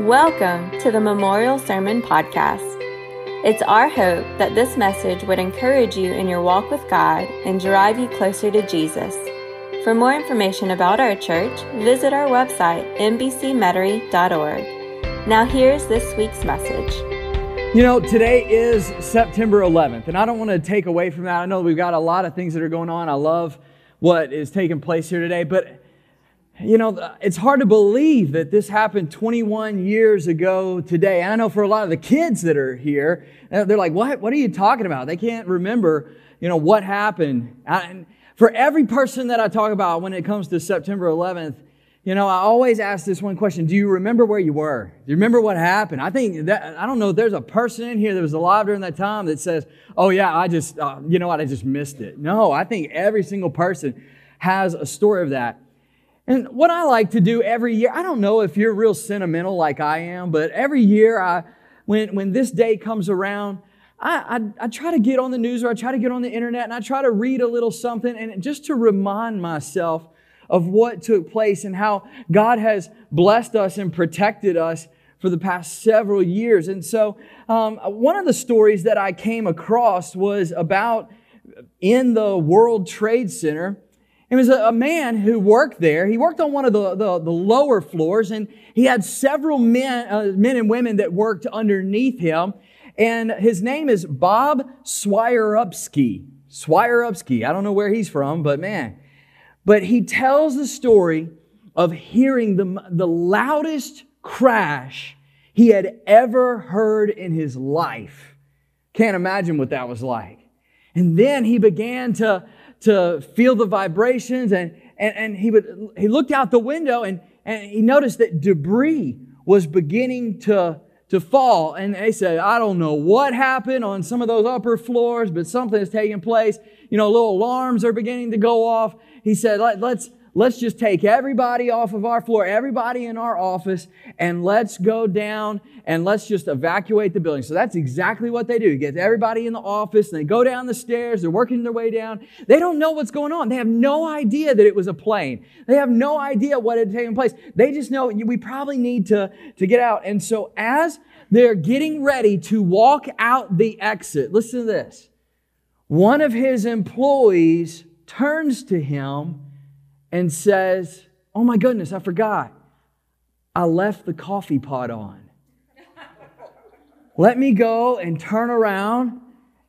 Welcome to the Memorial Sermon Podcast. It's our hope that this message would encourage you in your walk with God and drive you closer to Jesus. For more information about our church, visit our website, mbcmetairie.org. Now, here's this week's message. You know, today is September 11th, and I don't want to take away from that. I know we've got a lot of things that are going on. I love what is taking place here today, but you know, it's hard to believe that this happened 21 years ago today. And I know for a lot of the kids that are here, uh, they're like, what, what are you talking about? They can't remember, you know, what happened. For every person that I talk about when it comes to September 11th, you know, I always ask this one question. Do you remember where you were? Do you remember what happened? I think that, I don't know if there's a person in here that was alive during that time that says, oh yeah, I just, uh, you know what, I just missed it. No, I think every single person has a story of that. And what I like to do every year, I don't know if you're real sentimental like I am, but every year I, when, when this day comes around, I, I, I, try to get on the news or I try to get on the internet and I try to read a little something and just to remind myself of what took place and how God has blessed us and protected us for the past several years. And so, um, one of the stories that I came across was about in the World Trade Center it was a, man who worked there. He worked on one of the, the, the lower floors, and he had several men, uh, men and women that worked underneath him. And his name is Bob Swierupski. Swierupski. I don't know where he's from, but man. But he tells the story of hearing the, the loudest crash he had ever heard in his life. Can't imagine what that was like. And then he began to to feel the vibrations and, and, and he would he looked out the window and, and he noticed that debris was beginning to to fall. And they said i don't know what happened on some of those upper floors but something is taking place. You know little alarms are beginning to go off. He said Let, let's let's just take everybody off of our floor, everybody in our office, and let's go down and let's just evacuate the building. So that's exactly what they do. Get everybody in the office and they go down the stairs, they're working their way down. They don't know what's going on. They have no idea that it was a plane. They have no idea what had taken place. They just know we probably need to, to get out. And so as they're getting ready to walk out the exit, listen to this. One of his employees turns to him and says, Oh my goodness, I forgot. I left the coffee pot on. Let me go and turn around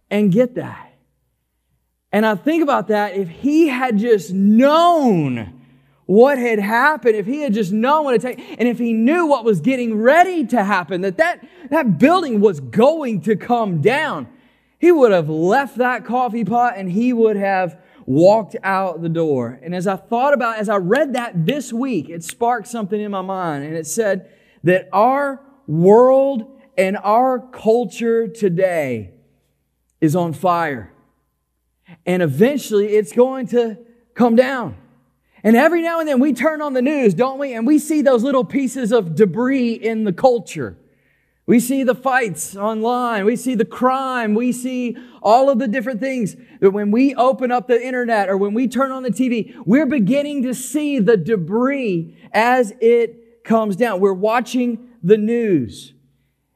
and get that. And I think about that if he had just known what had happened, if he had just known what it takes, and if he knew what was getting ready to happen, that, that that building was going to come down, he would have left that coffee pot and he would have walked out the door. And as I thought about, as I read that this week, it sparked something in my mind. And it said that our world and our culture today is on fire. And eventually it's going to come down. And every now and then we turn on the news, don't we? And we see those little pieces of debris in the culture. We see the fights online. We see the crime. We see all of the different things that when we open up the internet or when we turn on the TV, we're beginning to see the debris as it comes down. We're watching the news.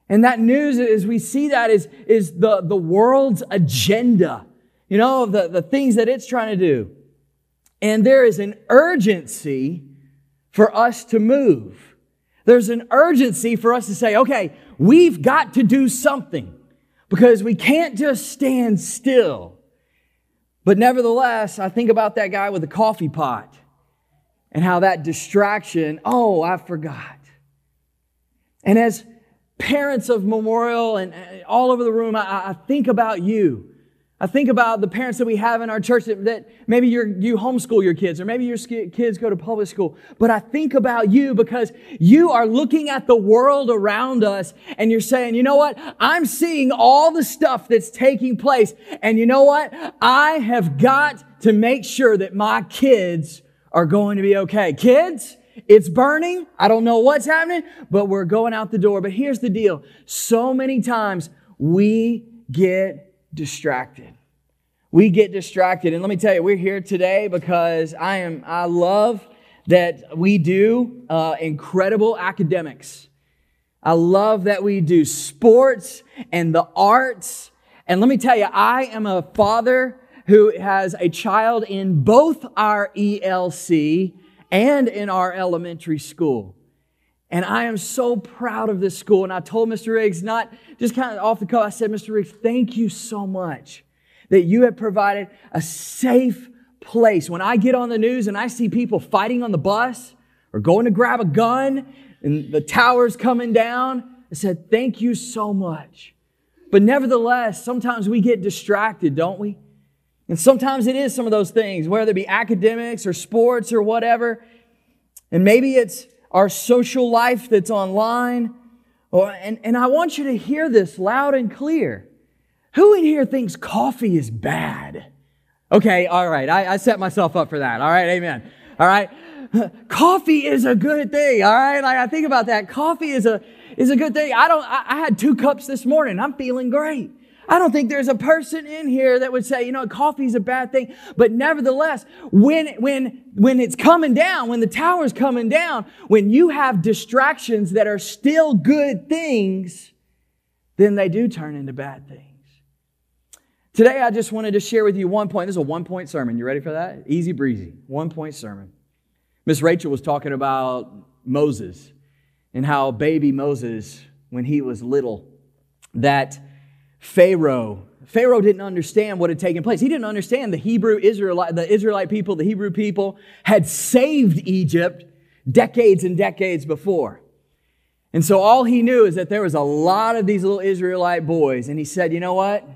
And that news, as we see that, is, is the, the world's agenda. You know, the, the things that it's trying to do. And there is an urgency for us to move. There's an urgency for us to say, okay, we've got to do something because we can't just stand still. But nevertheless, I think about that guy with the coffee pot and how that distraction, oh, I forgot. And as parents of Memorial and uh, all over the room, I, I think about you I think about the parents that we have in our church that, that maybe you homeschool your kids or maybe your kids go to public school. But I think about you because you are looking at the world around us and you're saying, you know what? I'm seeing all the stuff that's taking place. And you know what? I have got to make sure that my kids are going to be okay. Kids, it's burning. I don't know what's happening, but we're going out the door. But here's the deal. So many times we get distracted. We get distracted. And let me tell you, we're here today because I am, I love that we do uh, incredible academics. I love that we do sports and the arts. And let me tell you, I am a father who has a child in both our ELC and in our elementary school. And I am so proud of this school. And I told Mr. Riggs, not just kind of off the cuff, I said, Mr. Riggs, thank you so much that you have provided a safe place. When I get on the news and I see people fighting on the bus or going to grab a gun and the tower's coming down, I said, thank you so much. But nevertheless, sometimes we get distracted, don't we? And sometimes it is some of those things, whether it be academics or sports or whatever. And maybe it's our social life that's online. Or, and, and I want you to hear this loud and clear. Who in here thinks coffee is bad? Okay, all right. I, I set myself up for that. All right, amen. All right. Coffee is a good thing. All right. Like I think about that. Coffee is a, is a good thing. I don't, I, I had two cups this morning. I'm feeling great. I don't think there's a person in here that would say, you know, coffee's a bad thing. But nevertheless, when, when, when it's coming down, when the tower's coming down, when you have distractions that are still good things, then they do turn into bad things. Today, I just wanted to share with you one point. This is a one point sermon. You ready for that? Easy breezy. One point sermon. Miss Rachel was talking about Moses and how baby Moses, when he was little, that Pharaoh, Pharaoh didn't understand what had taken place. He didn't understand the Hebrew Israelite, the Israelite people, the Hebrew people had saved Egypt decades and decades before. And so all he knew is that there was a lot of these little Israelite boys. And he said, you know what?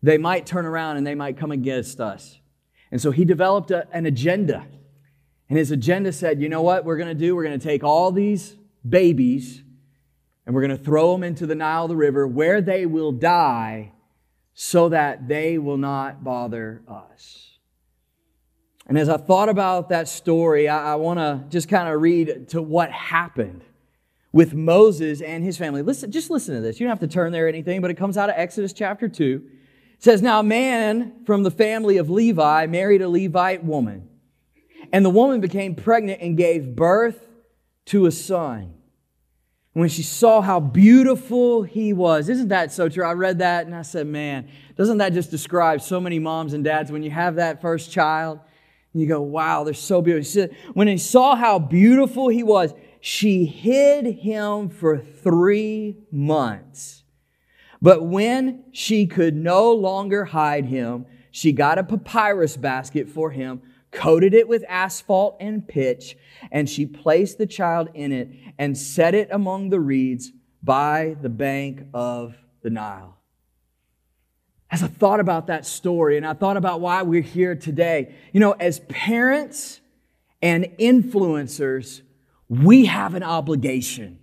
They might turn around and they might come against us. And so he developed a, an agenda. And his agenda said, you know what we're going to do? We're going to take all these babies and we're going to throw them into the Nile, the river, where they will die so that they will not bother us. And as I thought about that story, I, I want to just kind of read to what happened with Moses and his family. Listen, just listen to this. You don't have to turn there or anything, but it comes out of Exodus chapter 2. It says, Now a man from the family of Levi married a Levite woman, and the woman became pregnant and gave birth to a son when she saw how beautiful he was. Isn't that so true? I read that and I said, man, doesn't that just describe so many moms and dads when you have that first child? And you go, wow, they're so beautiful. She said, when he saw how beautiful he was, she hid him for three months. But when she could no longer hide him, she got a papyrus basket for him coated it with asphalt and pitch, and she placed the child in it and set it among the reeds by the bank of the Nile. As I thought about that story and I thought about why we're here today, you know, as parents and influencers, we have an obligation.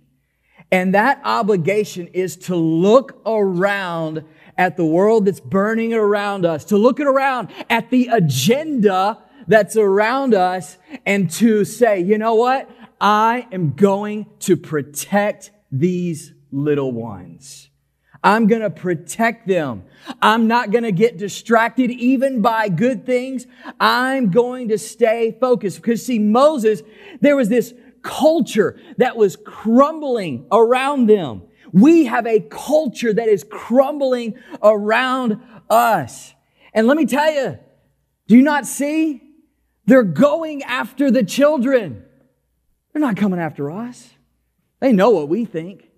And that obligation is to look around at the world that's burning around us, to look around at the agenda that's around us and to say, you know what? I am going to protect these little ones. I'm going to protect them. I'm not going to get distracted even by good things. I'm going to stay focused. Because see, Moses, there was this culture that was crumbling around them. We have a culture that is crumbling around us. And let me tell you, do you not see? They're going after the children. They're not coming after us. They know what we think.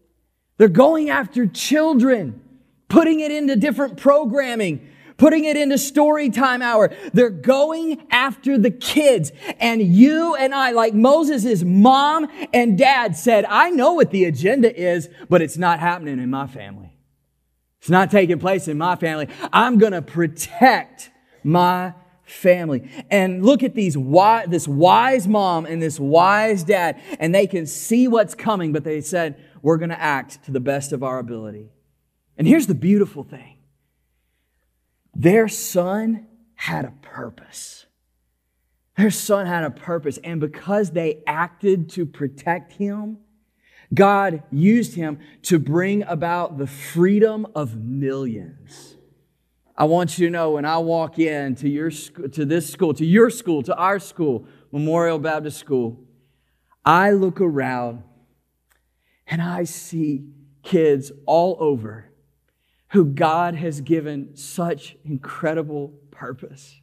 They're going after children, putting it into different programming, putting it into story time hour. They're going after the kids. And you and I, like Moses' mom and dad said, I know what the agenda is, but it's not happening in my family. It's not taking place in my family. I'm going to protect my family. And look at these wise, this wise mom and this wise dad, and they can see what's coming, but they said, we're going to act to the best of our ability. And here's the beautiful thing. Their son had a purpose. Their son had a purpose. And because they acted to protect him, God used him to bring about the freedom of millions. I want you to know when I walk in to your to this school, to your school, to our school, Memorial Baptist School, I look around And I see kids all over who God has given such incredible purpose.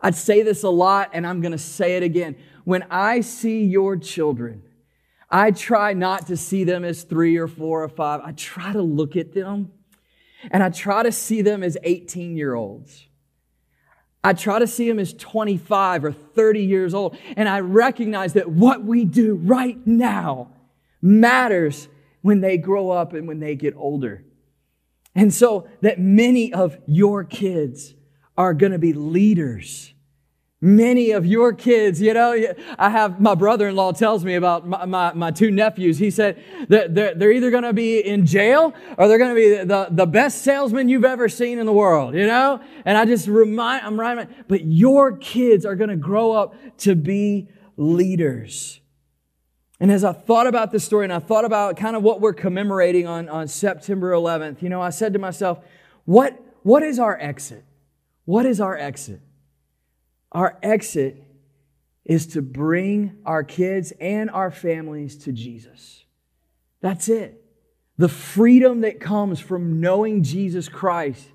I'd say this a lot, and I'm going to say it again. When I see your children, I try not to see them as three or four or five. I try to look at them and I try to see them as 18 year olds. I try to see them as 25 or 30 years old. And I recognize that what we do right now matters when they grow up and when they get older. And so that many of your kids are going to be leaders Many of your kids, you know, I have my brother in law tells me about my, my, my, two nephews. He said that they're, they're either going to be in jail or they're going to be the, the best salesman you've ever seen in the world, you know? And I just remind, I'm reminding, but your kids are going to grow up to be leaders. And as I thought about this story and I thought about kind of what we're commemorating on, on September 11th, you know, I said to myself, what, what is our exit? What is our exit? Our exit is to bring our kids and our families to Jesus. That's it. The freedom that comes from knowing Jesus Christ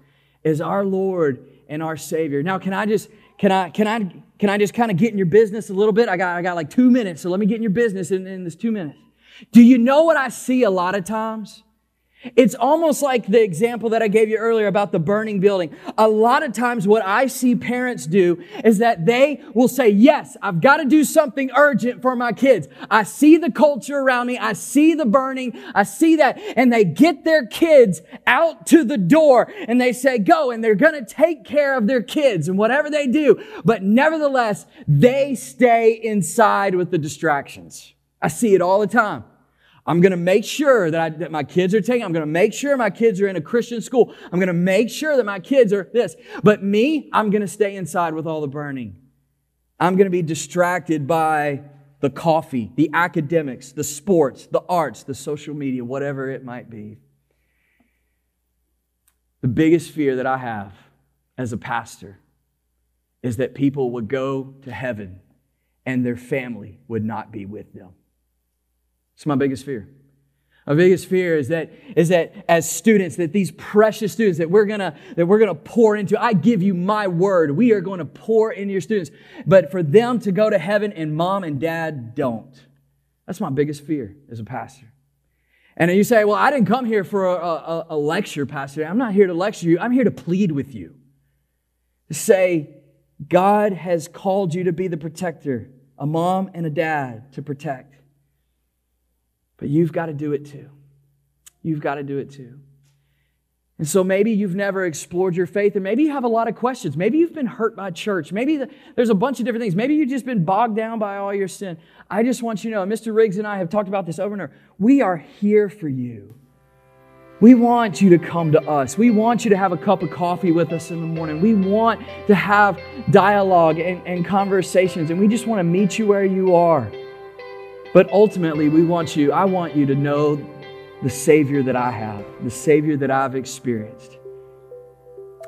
as our Lord and our Savior. Now, can I just can I can I can I just kind of get in your business a little bit? I got I got like two minutes, so let me get in your business in, in this two minutes. Do you know what I see a lot of times? It's almost like the example that I gave you earlier about the burning building. A lot of times what I see parents do is that they will say, yes, I've got to do something urgent for my kids. I see the culture around me. I see the burning. I see that. And they get their kids out to the door and they say, go. And they're going to take care of their kids and whatever they do. But nevertheless, they stay inside with the distractions. I see it all the time. I'm going to make sure that, I, that my kids are taken. I'm going to make sure my kids are in a Christian school. I'm going to make sure that my kids are this. But me, I'm going to stay inside with all the burning. I'm going to be distracted by the coffee, the academics, the sports, the arts, the social media, whatever it might be. The biggest fear that I have as a pastor is that people would go to heaven and their family would not be with them. It's my biggest fear. My biggest fear is that, is that as students, that these precious students that we're gonna, that we're gonna pour into, I give you my word. We are going to pour into your students. But for them to go to heaven and mom and dad don't. That's my biggest fear as a pastor. And you say, well, I didn't come here for a, a, a lecture, Pastor. I'm not here to lecture you. I'm here to plead with you. Say, God has called you to be the protector, a mom and a dad to protect. But you've got to do it too. You've got to do it too. And so maybe you've never explored your faith, or maybe you have a lot of questions. Maybe you've been hurt by church. Maybe the, there's a bunch of different things. Maybe you've just been bogged down by all your sin. I just want you to know, Mr. Riggs and I have talked about this over and over. We are here for you. We want you to come to us. We want you to have a cup of coffee with us in the morning. We want to have dialogue and, and conversations, and we just want to meet you where you are. But ultimately, we want you, I want you to know the Savior that I have, the Savior that I've experienced.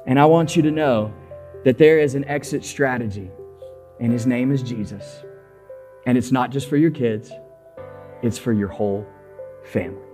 And I want you to know that there is an exit strategy, and His name is Jesus. And it's not just for your kids, it's for your whole family.